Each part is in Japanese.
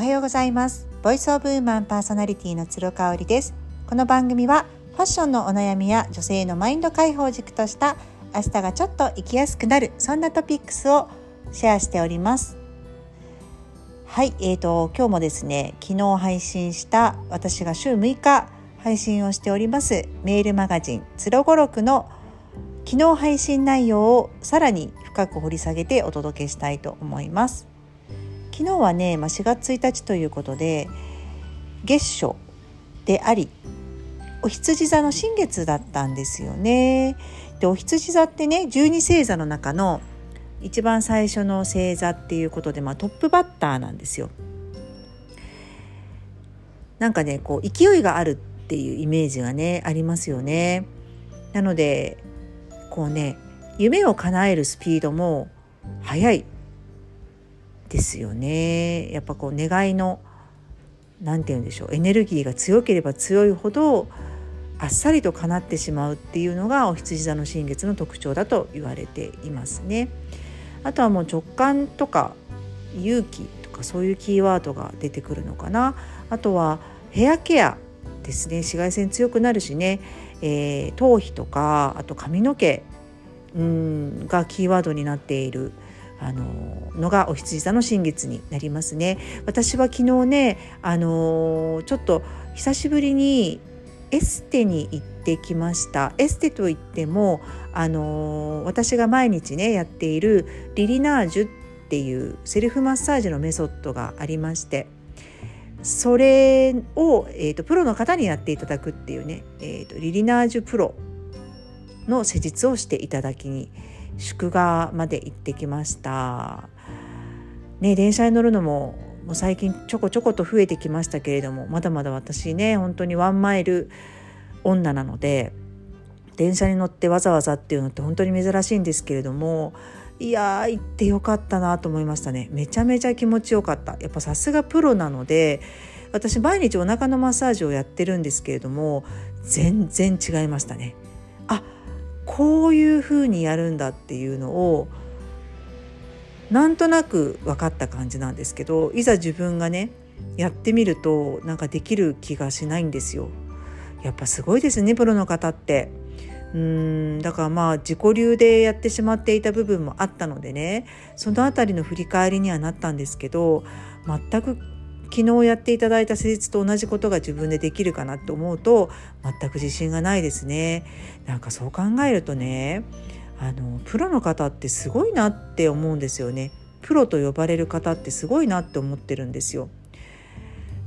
おはようございます。ボイスオブウーマンパーソナリティの鶴香織です。この番組はファッションのお悩みや女性のマインド解放軸とした明日がちょっと生きやすくなるそんなトピックスをシェアしております。はいえーと今日もですね昨日配信した私が週6日配信をしておりますメールマガジン「つろごろく」の昨日配信内容をさらに深く掘り下げてお届けしたいと思います。昨日はね、まあ、4月1日ということで月初でありお羊座の新月だったんですよね。でお羊座ってね十二星座の中の一番最初の星座っていうことで、まあ、トップバッターなんですよ。なんかねこう勢いがあるっていうイメージがねありますよね。なのでこうね夢を叶えるスピードも速い。ですよねやっぱこう願いの何て言うんでしょうエネルギーが強ければ強いほどあっさりと叶ってしまうっていうのがお羊座の新月の特徴だと言われていますね。あとはもう直感とか勇気とかそういうキーワードが出てくるのかな。あとはヘアケアですね紫外線強くなるしね、えー、頭皮とかあと髪の毛うんがキーワードになっているあののがお羊座の新月になりますね。私は昨日ねあのちょっと久しぶりにエステに行ってきましたエステといってもあの私が毎日ねやっているリリナージュっていうセルフマッサージのメソッドがありましてそれを、えーと、プロの方にやっていただくっていうね、えーとリリナージュプロの施術をしていただきに祝賀まで行ってきました。ね、電車に乗るのももう最近ちょこちょこと増えてきましたけれどもまだまだ私ね本当にワンマイル女なので電車に乗ってわざわざっていうのって本当に珍しいんですけれどもいやー行ってよかったなと思いましたね。めちゃめちゃ気持ちよかった。やっぱさすがプロなので私毎日お腹のマッサージをやってるんですけれども全然違いましたね。こういうふうにやるんだっていうのをなんとなく分かった感じなんですけどいざ自分がねやってみるとなんかできる気がしないんですよ。やっぱすごいですねプロの方って。うんだからまあ自己流でやってしまっていた部分もあったのでねその辺りの振り返りにはなったんですけど全く昨日やっていただいた施術と同じことが自分でできるかなって思うと全く自信がないですね。なんかそう考えるとねあのプロの方ってすごいなって思うんですよね。プロと呼ばれる方ってすごいなって思ってるんですよ。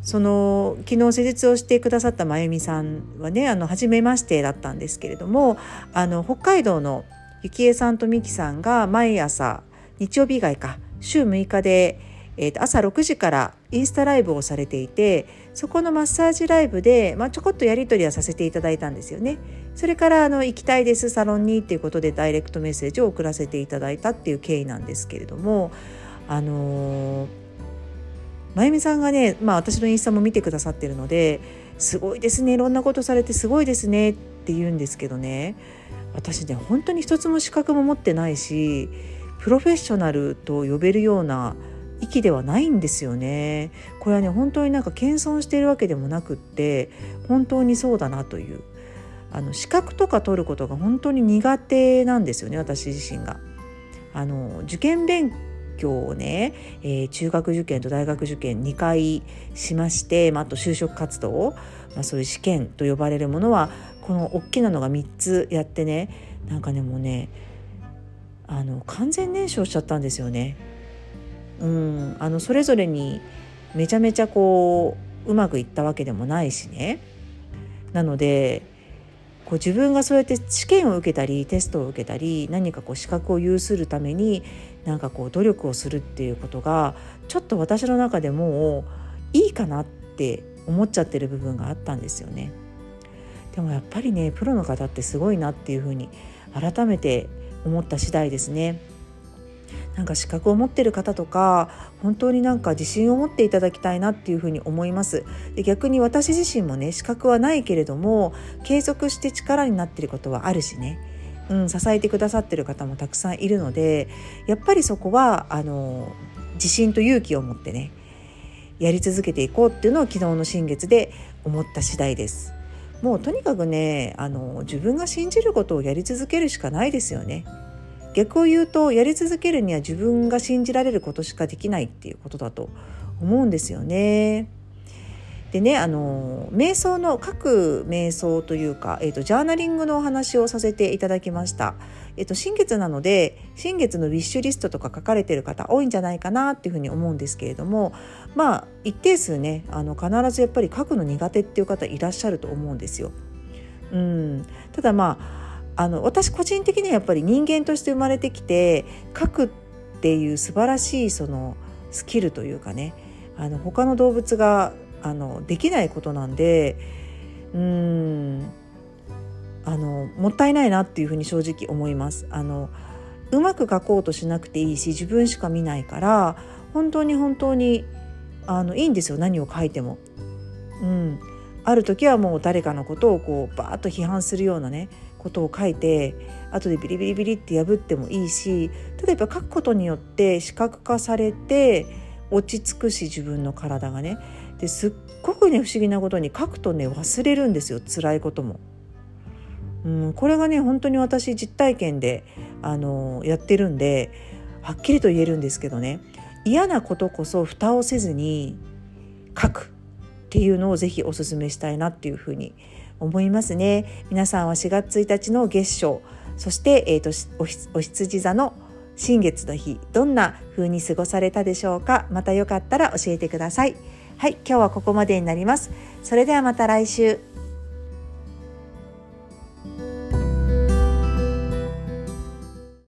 その昨日施術をしてくださったまゆみさんはねあの初めましてだったんですけれどもあの北海道のゆきえさんとみきさんが毎朝日曜日以外か週6日でえー、と朝6時からインスタライブをされていてそこのマッサージライブで、まあ、ちょこっとやり取りはさせていただいたんですよね。それからあの行きたいですサロンにっていうことでダイレクトメッセージを送らせていただいたっていう経緯なんですけれどもあのー、まゆみさんがね、まあ、私のインスタも見てくださってるのですごいですねいろんなことされてすごいですねって言うんですけどね私ね本当に一つも資格も持ってないしプロフェッショナルと呼べるような域ではないんですよね。これはね本当になんか謙遜しているわけでもなくって本当にそうだなというあの資格とか取ることが本当に苦手なんですよね私自身が。あの受験勉強をね、えー、中学受験と大学受験2回しまして、まあ、あと就職活動、まあ、そういう試験と呼ばれるものはこの大きなのが3つやってねなんかねもうねあの完全燃焼しちゃったんですよね。うん、あのそれぞれにめちゃめちゃこううまくいったわけでもないしねなのでこう自分がそうやって試験を受けたりテストを受けたり何かこう資格を有するためになんかこう努力をするっていうことがちょっと私の中でもいいかなって思っちゃってる部分があったんですよね。でもやっぱりねプロの方ってすごいなっていうふうに改めて思った次第ですね。なんか資格を持ってる方とか本当になんか自信を持っていただきたいなっていうふうに思いますで逆に私自身もね資格はないけれども継続して力になってることはあるしねうん、支えてくださってる方もたくさんいるのでやっぱりそこはあの自信と勇気を持ってねやり続けていこうっていうのを昨日の新月で思った次第です。もうとにかくねあの自分が信じることをやり続けるしかないですよね。逆を言うとやり続けるには自分が信じられることしかできないっていうことだと思うんですよね。でねあの瞑想の各瞑想というか、えーと、ジャーナリングのお話をさせていただきました。えっ、ー、と新月なので新月のウィッシュリストとか書かれてる方多いんじゃないかなっていうふうに思うんですけれどもまあ一定数ねあの必ずやっぱり書くの苦手っていう方いらっしゃると思うんですよ。うん、ただまああの私個人的にはやっぱり人間として生まれてきて書くっていう素晴らしいそのスキルというかねあの他の動物があのできないことなんでうんあのもったいないなっていうふうに正直思います。あのうまく書こうとしなくていいし自分しか見ないから本当に本当にあのいいんですよ何を書いても。うん、ある時はもう誰かのことをこうバーッと批判するようなねことを書いて後でビリビリビリって破ってもいいし例えば書くことによって視覚化されて落ち着くし自分の体がねですっごくね不思議なことに書くとね忘れるんですよ辛いことも。うん、これがね本当に私実体験であのやってるんではっきりと言えるんですけどね嫌なことこそ蓋をせずに書くっていうのをぜひお勧めしたいなっていうふうに思いますね。皆さんは4月1日の月賞そして、えーと、お羊座の新月の日どんな風に過ごされたでしょうか？またよかったら教えてください。はい、今日はここまでになります。それではまた来週。